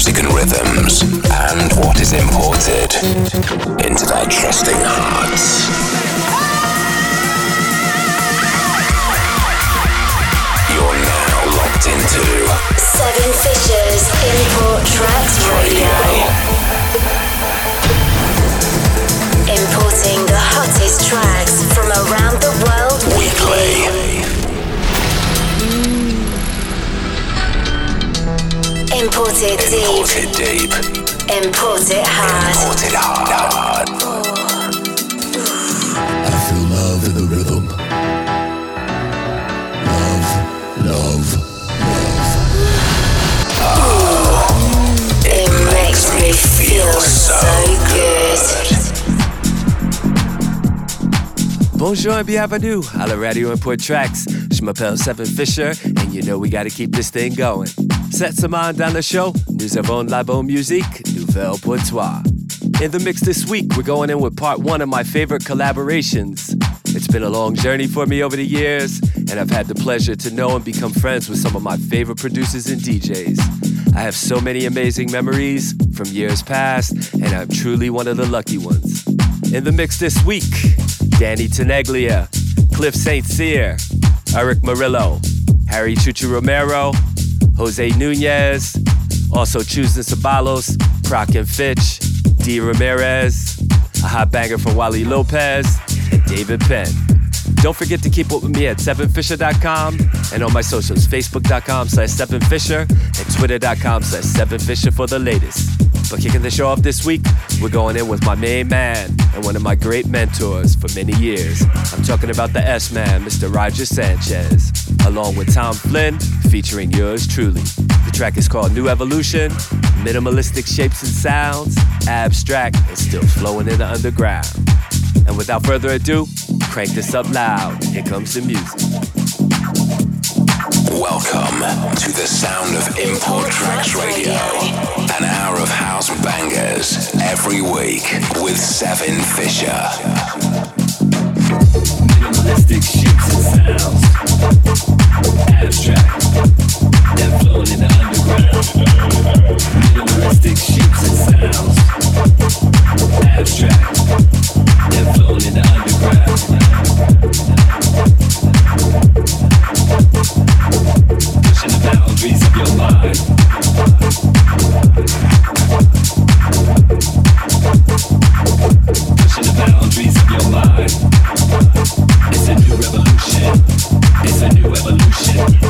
music and rhythms, and what is imported into their trusting hearts. You're now locked into Seven Fishers Import Tracks Radio. Importing the hottest tracks from around the world weekly. Imported deep. Imported deep. Import it hard. Imported hard. I feel love in the rhythm. Love, love, love. It makes me feel so good. Bonjour and bienvenue à la Radio Import Tracks. Je m'appelle Seven Fisher, and you know we gotta keep this thing going. Cette semaine dans le show, nous avons la bonne musique, nouvelle pour toi. In the mix this week, we're going in with part one of my favorite collaborations. It's been a long journey for me over the years, and I've had the pleasure to know and become friends with some of my favorite producers and DJs. I have so many amazing memories from years past, and I'm truly one of the lucky ones. In the mix this week, Danny Tenaglia, Cliff St. Cyr, Erick Morillo, Harry Chuchu Romero, Jose Nunez, also Chus & Ceballos, Proc and Fitch, D. Ramirez, a hot banger from Wally Lopez, and David Penn. Don't forget to keep up with me at 7fisher.com and on my socials, facebook.com slash 7fisher and twitter.com slash 7fisher for the latest. But kicking the show off this week, we're going in with my main man and one of my great mentors for many years. I'm talking about the S Man, Mr. Roger Sanchez, along with Tom Flynn, featuring yours truly. The track is called New Evolution, minimalistic shapes and sounds, abstract, and still flowing in the underground. And without further ado, crank this up loud. Here comes the music. Welcome to the sound of Import Tracks Radio. An hour of house bangers every week with Seven Fisher. Minimalistic shapes and sounds. Abstract. That flowing in the underground. Minimalistic shapes and sounds. Abstract. That flowing in the underground. Pushing the boundaries of your mind. Pushing the boundaries of your mind. It's a new revolution. It's a new evolution.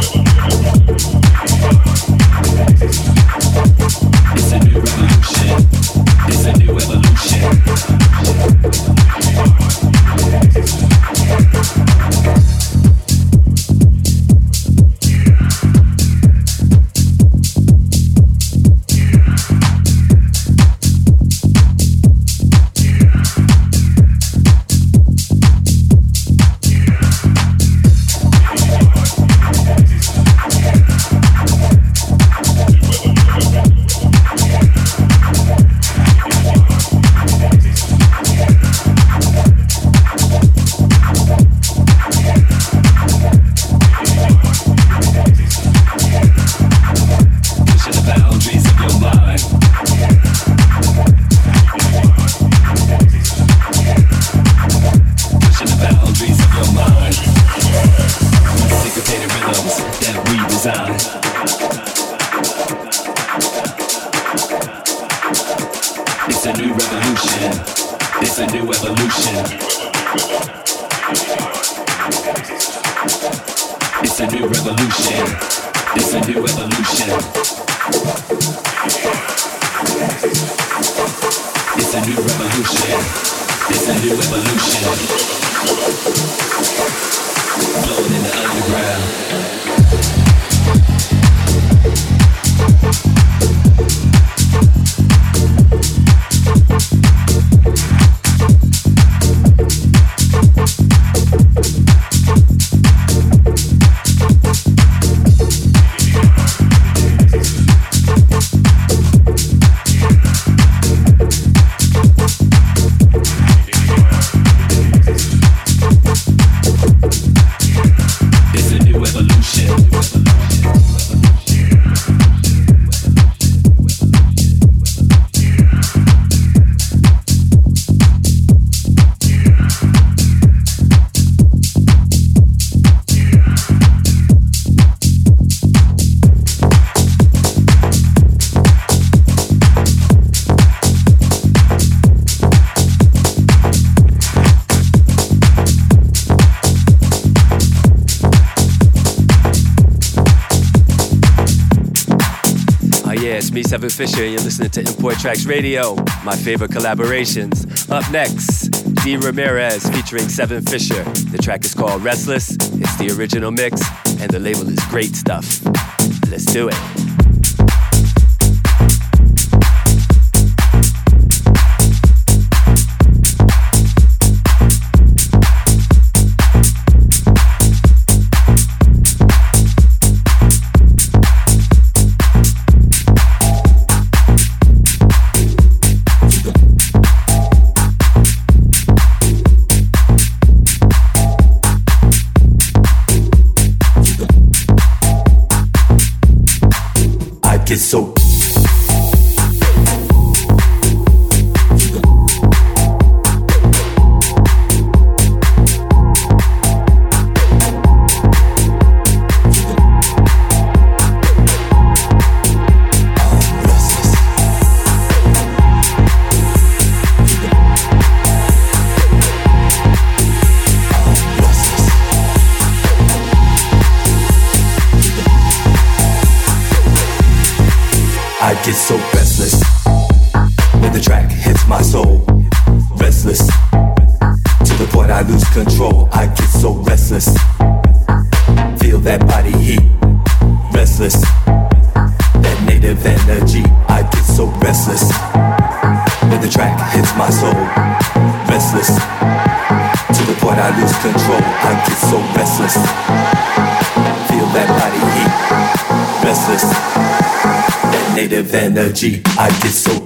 Me, Seven Fisher, and you're listening to Import Tracks Radio, my favorite collaborations. Up next, D Ramirez featuring Seven Fisher. The track is called Restless, it's the original mix, and the label is great stuff. Let's do it. Energy. I get so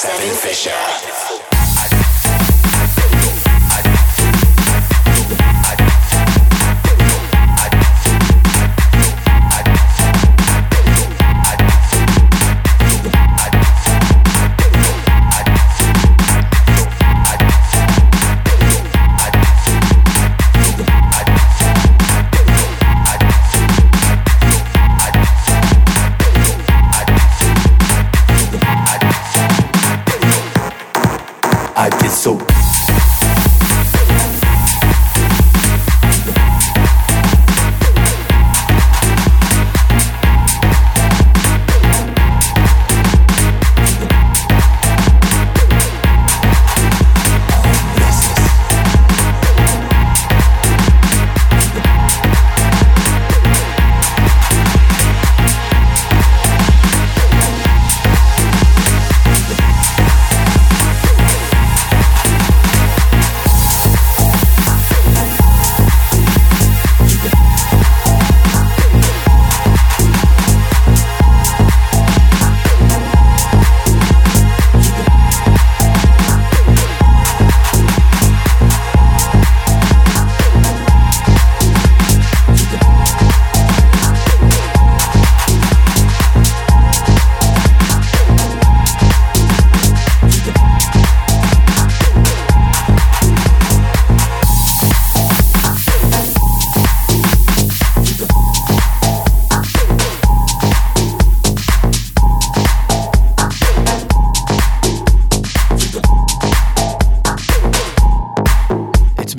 Seven Fisher.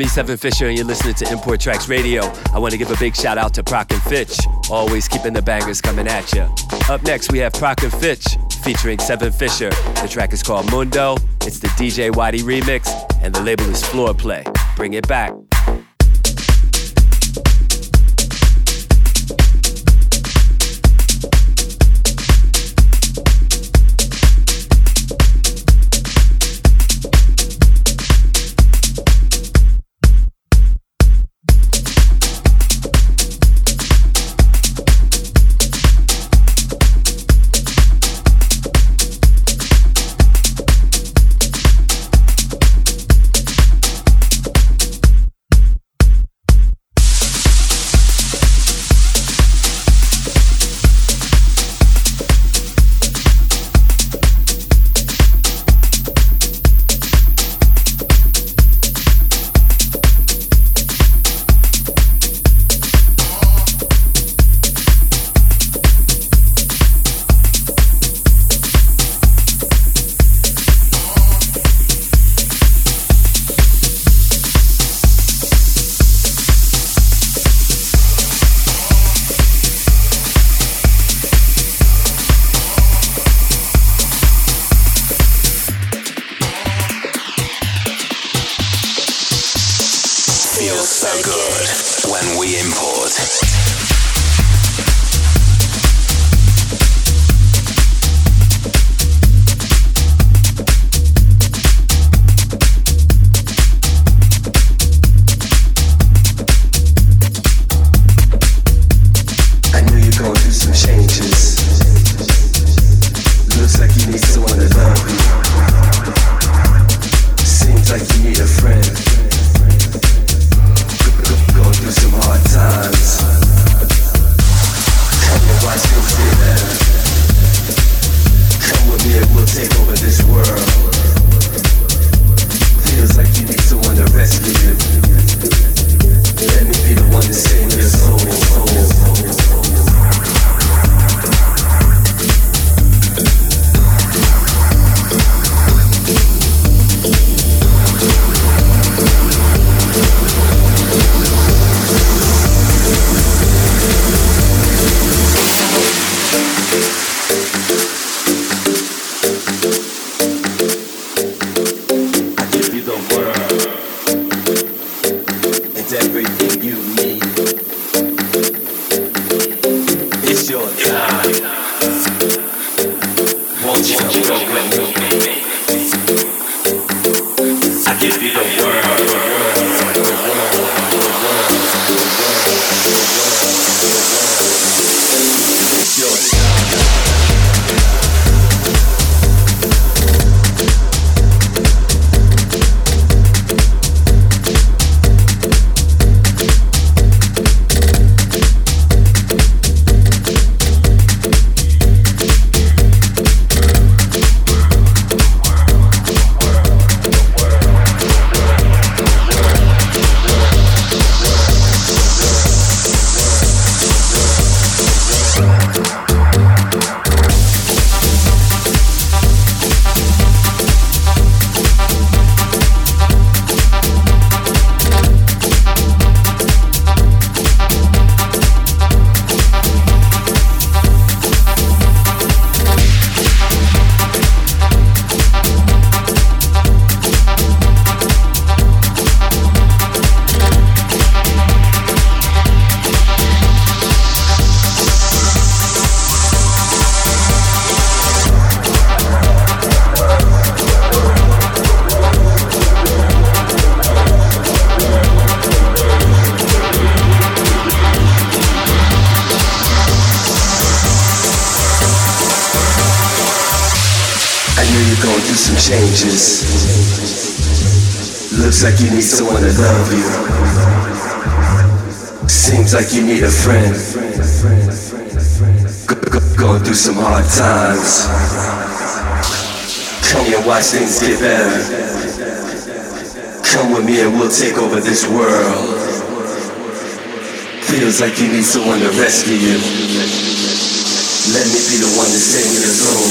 Seven Fisher, and you're listening to Import Tracks Radio. I want to give a big shout out to Proc and Fitch, always keeping the bangers coming at you. Up next, we have Proc and Fitch featuring Seven Fisher. The track is called Mundo. It's the DJ Whitey remix, and the label is Floor Play. Bring it back. Seems need a friend. Going through some hard times. Come here, watch things get better. Come with me and we'll take over this world. Feels like you need someone to rescue you. Let me be the one to save your soul.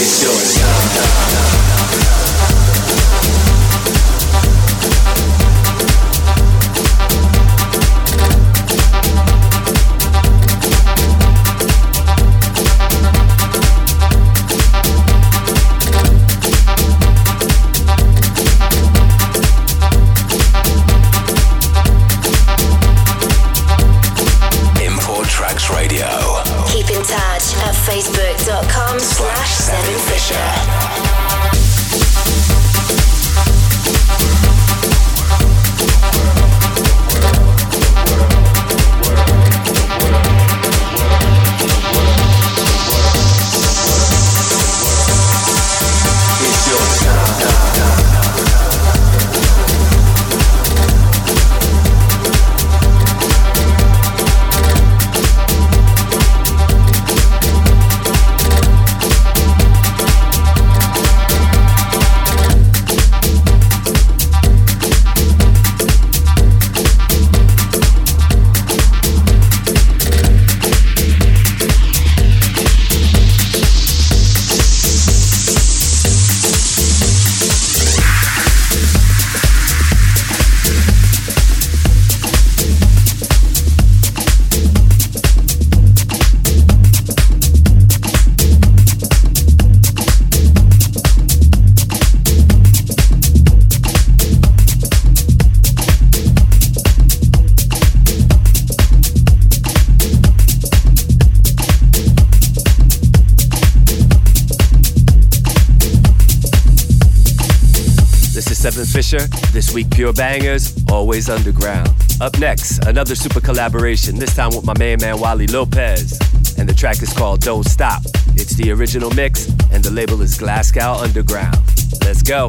It's your time. Week, pure bangers, always underground. Up next, another super collaboration, this time with my main man Wally Lopez. And the track is called Don't Stop. It's the original mix, and the label is Glasgow Underground. Let's go.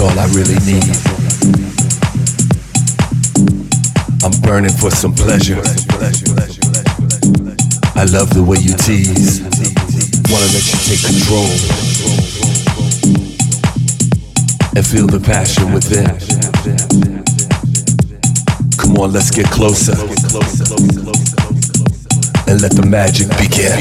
All I really need. I'm burning for some pleasure. I love the way you tease. Wanna let you take control and feel the passion within. Come on, let's get closer and let the magic begin.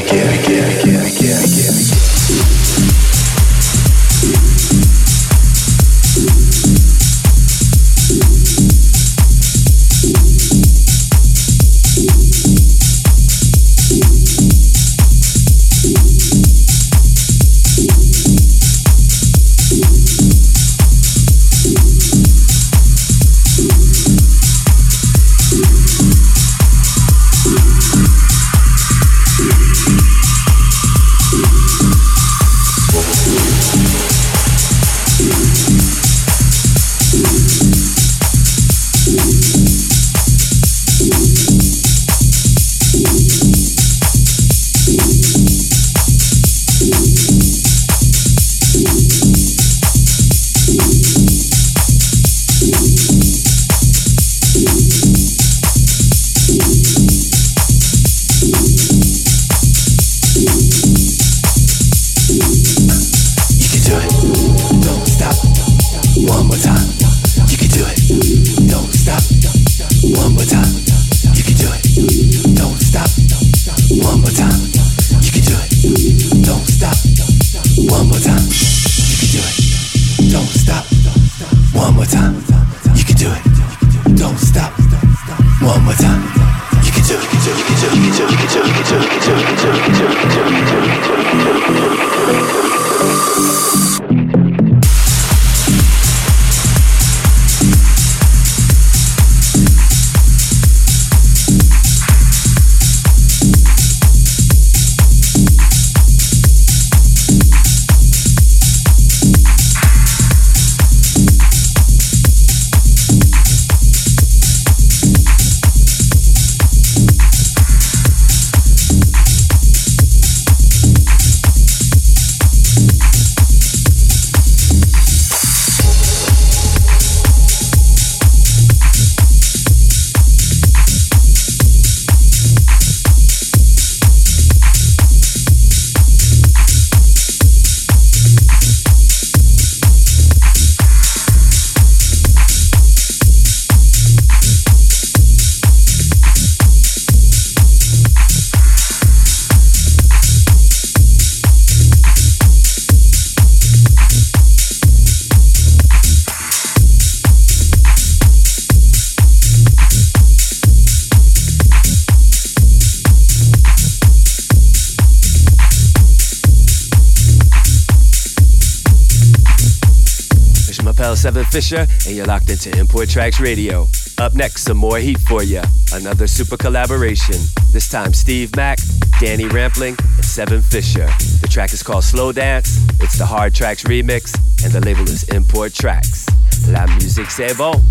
Seven Fisher, and you're locked into Import Tracks Radio. Up next, some more heat for you. Another super collaboration. This time, Steve Mack, Danny Rampling, and Seven Fisher. The track is called Slow Dance. It's the Hard Tracks remix, and the label is Import Tracks. La musique c'est bon.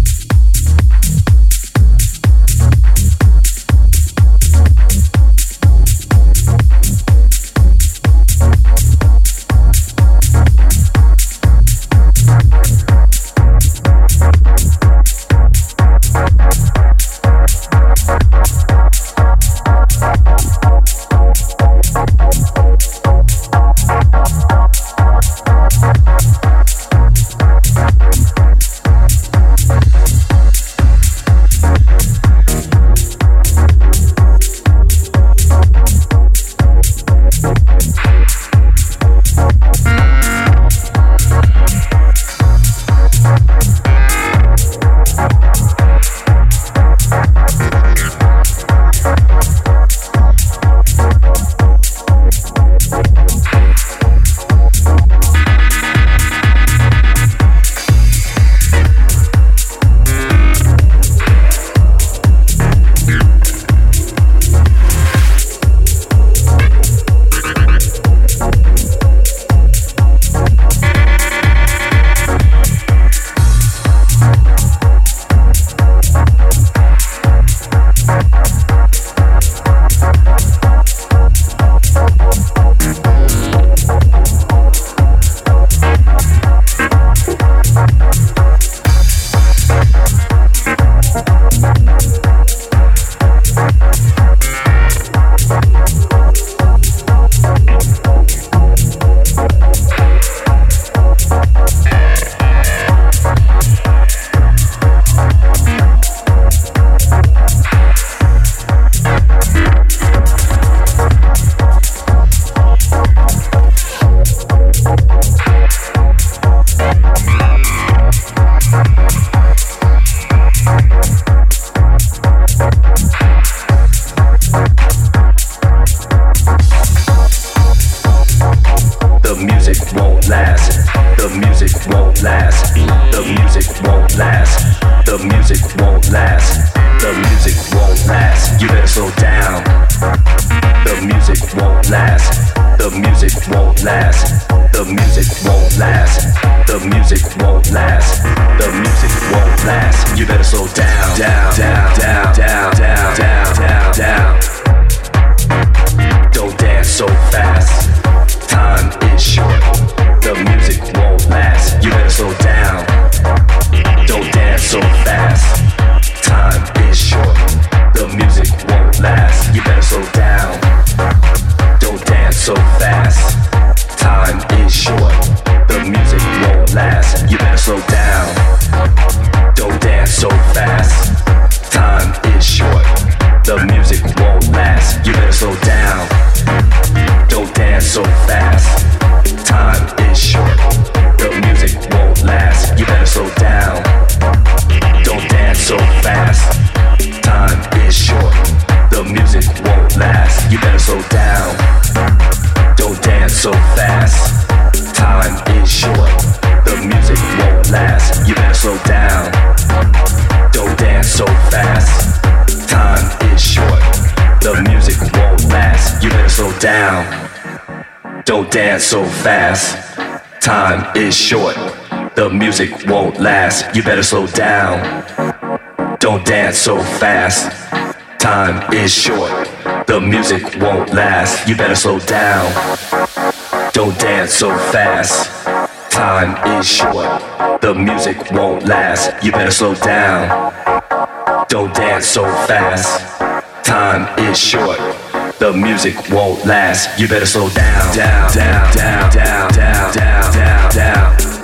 Dance so fast. Time is short. The music won't last. You better slow down. Don't dance so fast. Time is short. The music won't last. You better slow down. Don't dance so fast. Time is short. The music won't last. You better slow down. Don't dance so fast. Time is short. The music won't last. You better slow down. Down, down, down, down, down, down, down, down.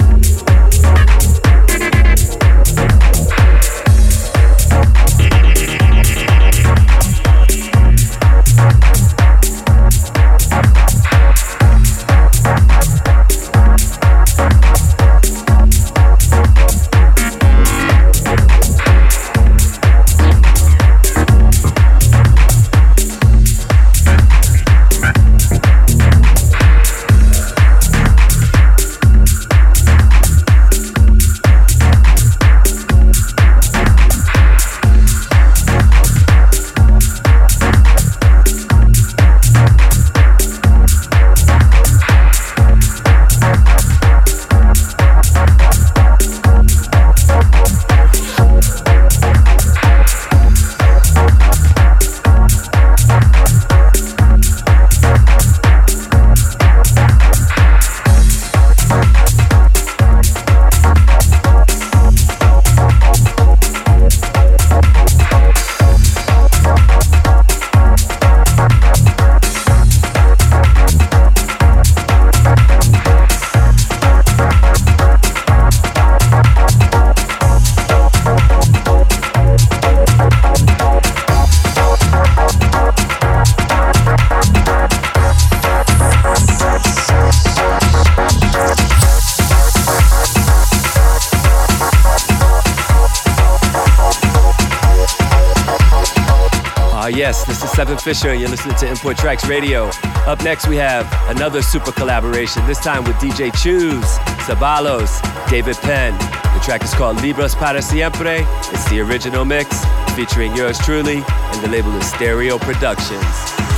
Fisher, and you're listening to Import Tracks Radio. Up next, we have another super collaboration, this time with DJ Chus, Ceballos, David Penn. The track is called Libres para Siempre. It's the original mix, featuring yours truly, and the label is Stereo Productions.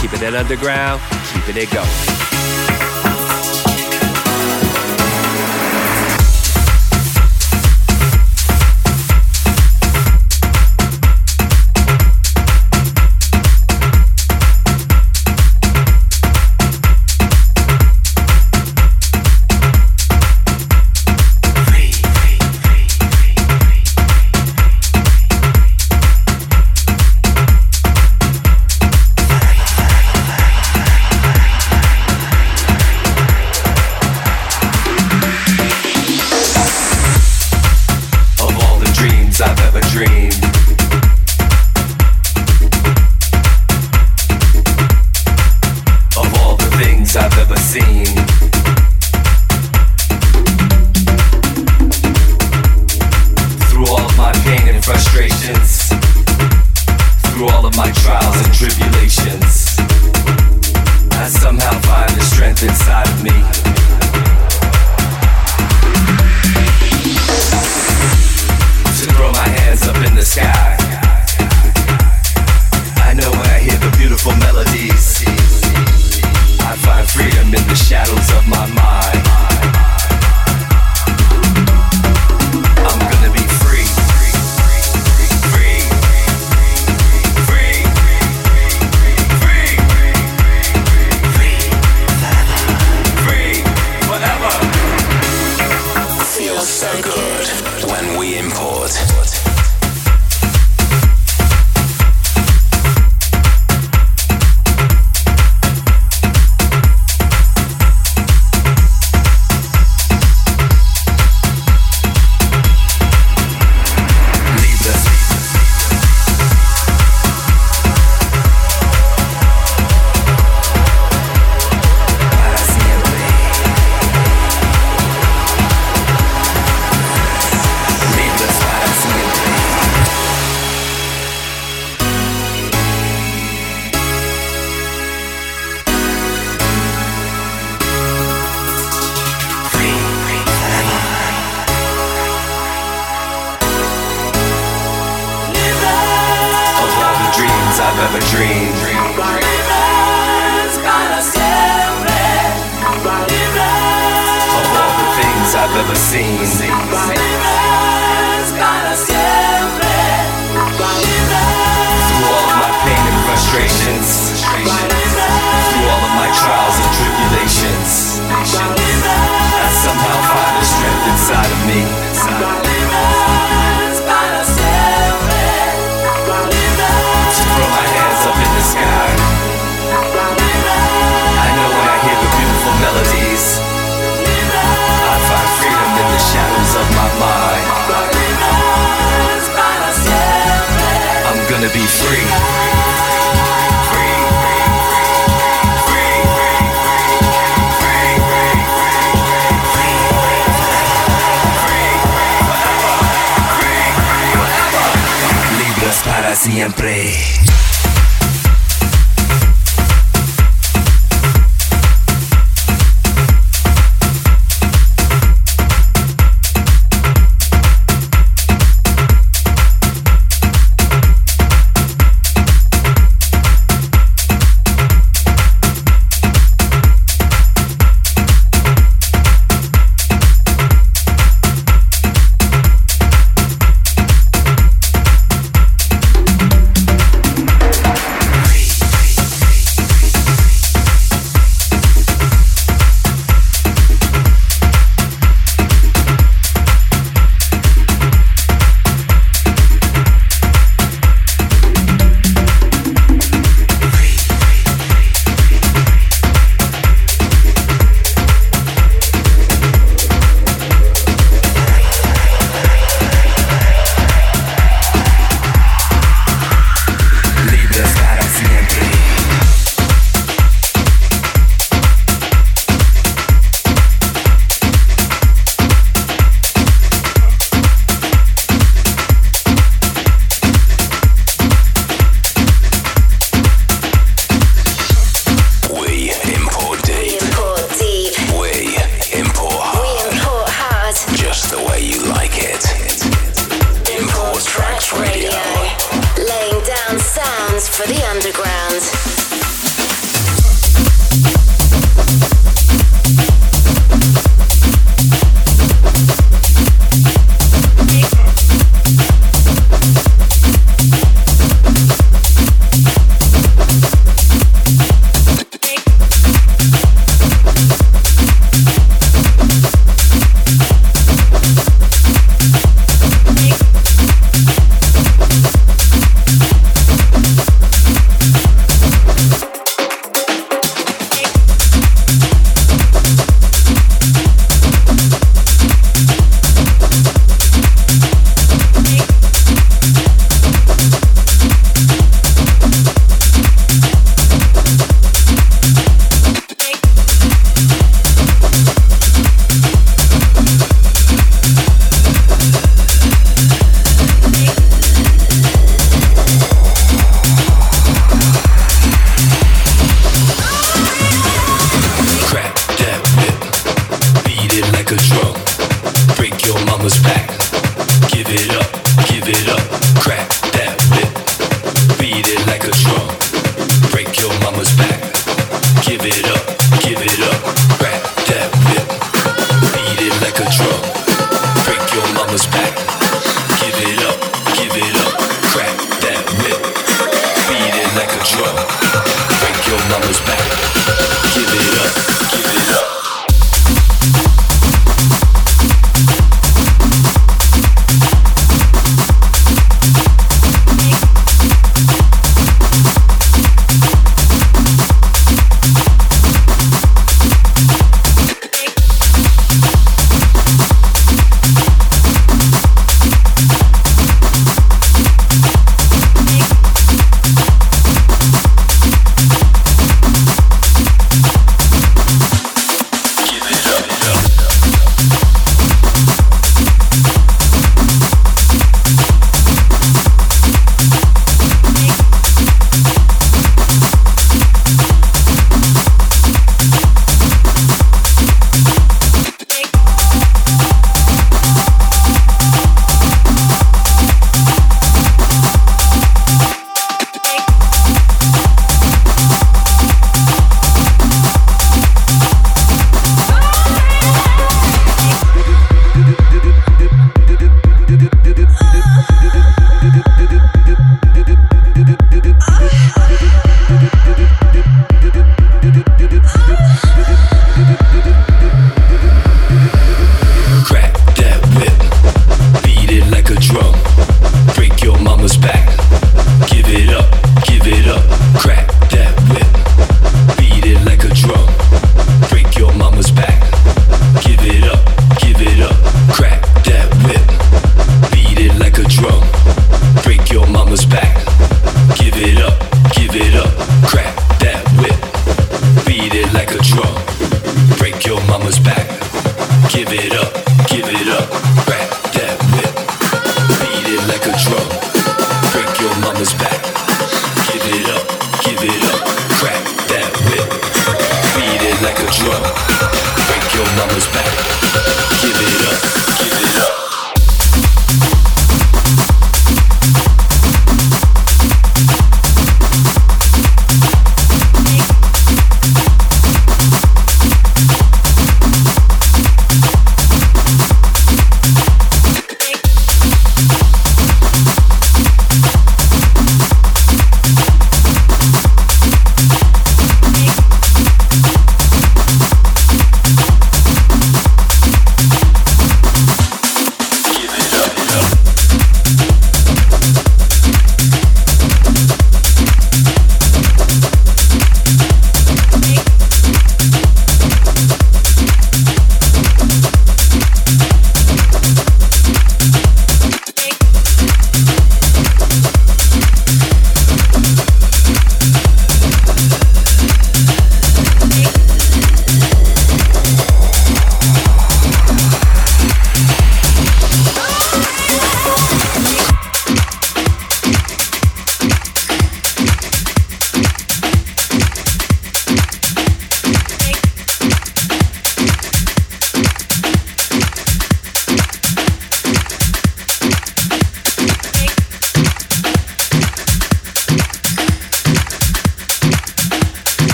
Keeping it underground, keeping it going. Never seen. to be free. Libres para siempre.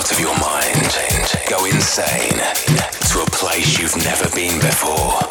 out of your mind. Go insane to a place you've never been before.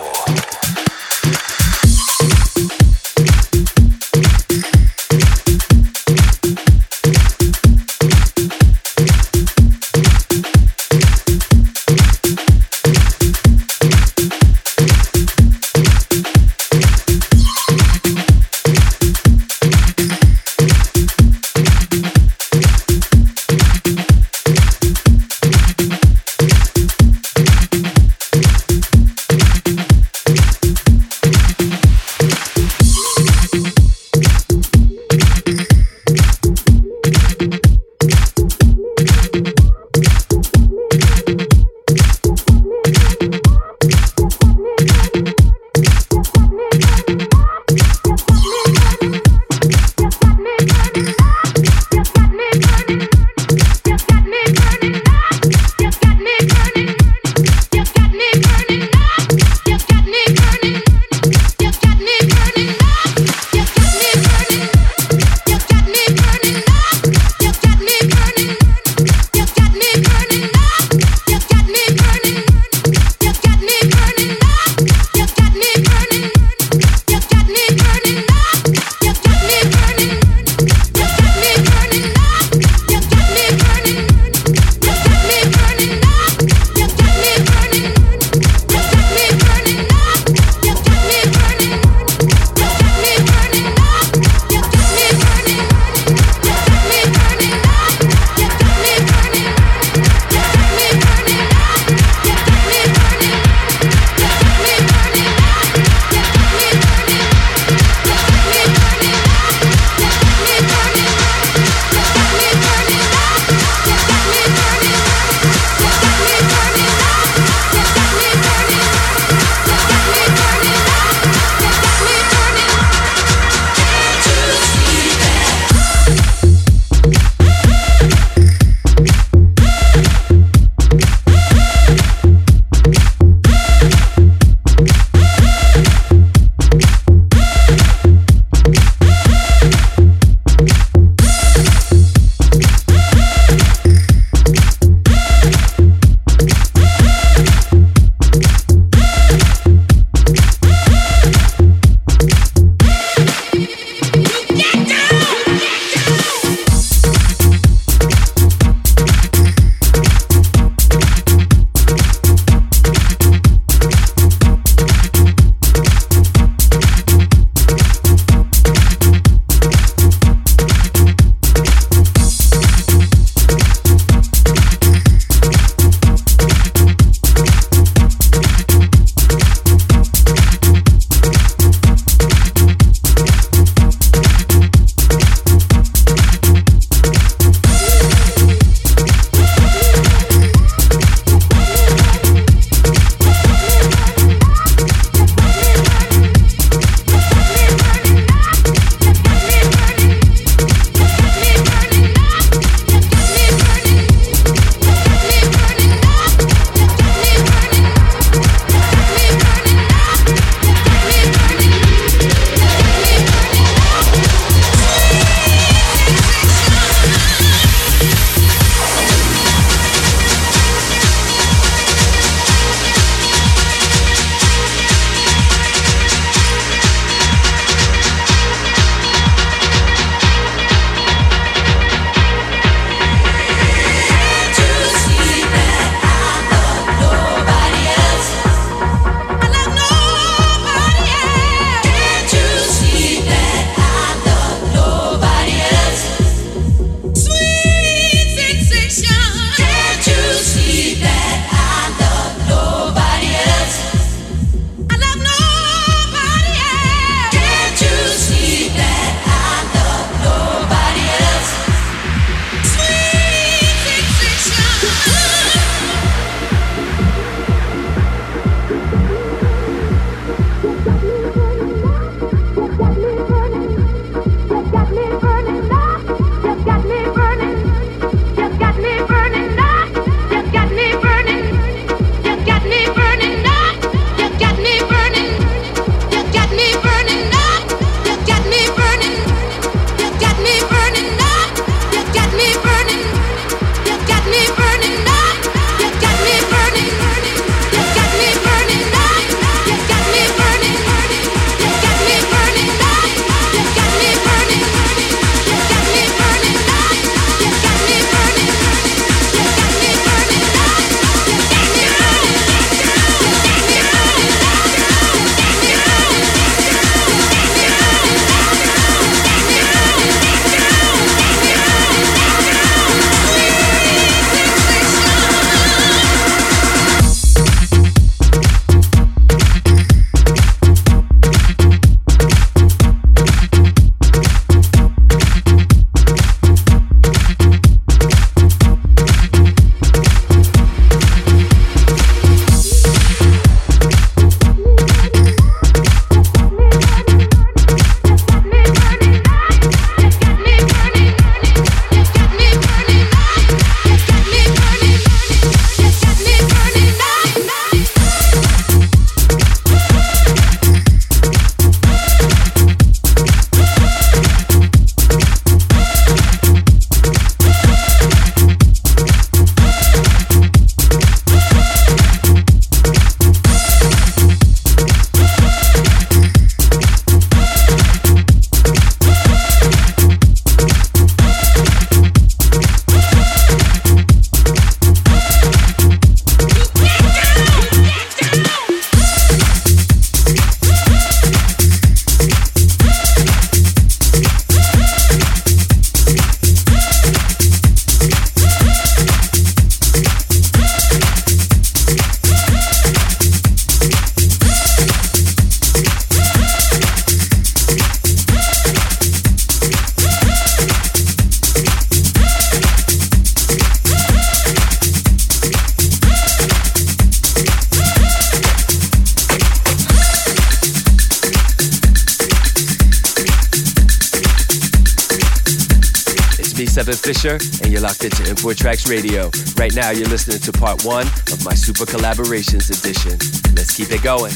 Radio. Right now, you're listening to part one of my Super Collaborations edition. Let's keep it going.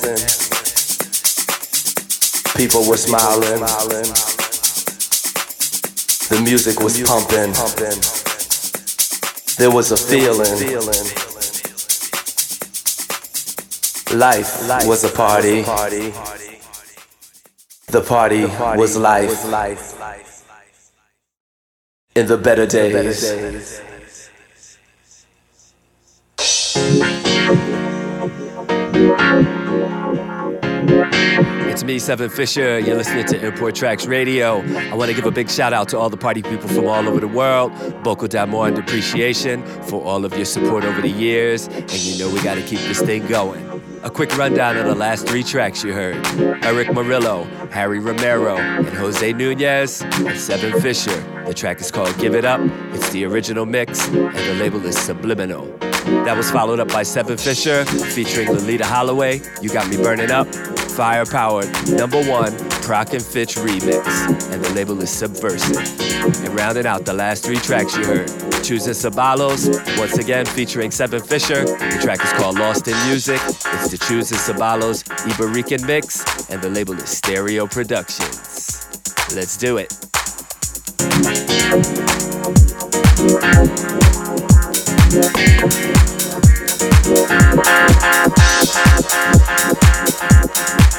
Dancing. People were smiling. The music was pumping. There was a feeling. Life was a party. The party was life. In the better days. It's me, Cevin Fisher. You're listening to Import Tracks Radio. I want to give a big shout out to all the party people from all over the world. Beaucoup d'amour and appreciation for all of your support over the years. And you know we got to keep this thing going. A quick rundown of the last three tracks you heard Erick Morillo, Harry Romero, and Jose Nunez, and Cevin Fisher. The track is called Give It Up. It's the original mix, and the label is Subliminal. That was followed up by Cevin Fisher featuring Loleatta Holloway. You Got Me Burning Up. Fire Powered, number one, Prok and Fitch remix. And the label is Subversive. And rounding out the last three tracks you heard Chus & Ceballos, once again featuring Cevin Fisher. The track is called Lost in Music. It's the Chus & Ceballos Iberican mix. And the label is Stereo Productions. Let's do it. When I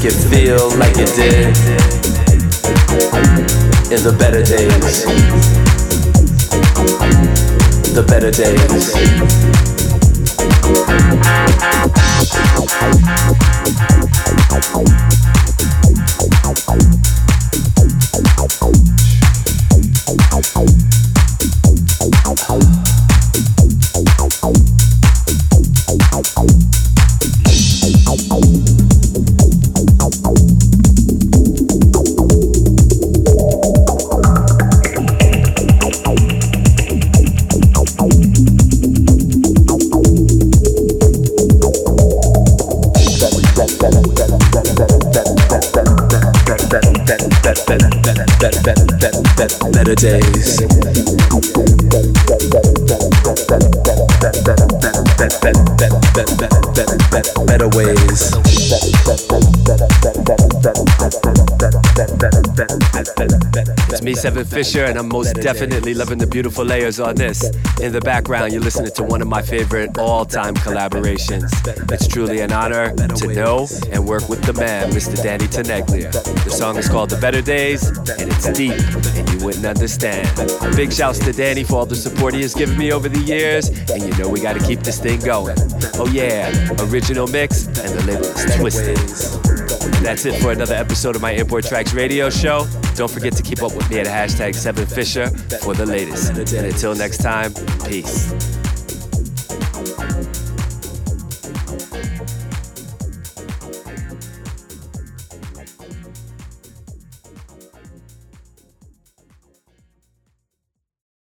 make it feel like it did in the better days. The better days. Better days. Better ways. It's me, Cevin Fisher, and I'm most definitely loving the beautiful layers on this. In the background, you're listening to one of my favorite all time collaborations. It's truly an honor to know and work with the man, Mr. Danny Tenaglia. The song is called The Better Days, and it's deep, wouldn't understand. Big shouts to Danny for all the support he has given me over the years, and you know we gotta keep this thing going. Oh, yeah, original mix, and the label is twisted. That's it for another episode of my Import Tracks radio show. Don't forget to keep up with me at hashtag 7Fisher for the latest. And until next time, peace.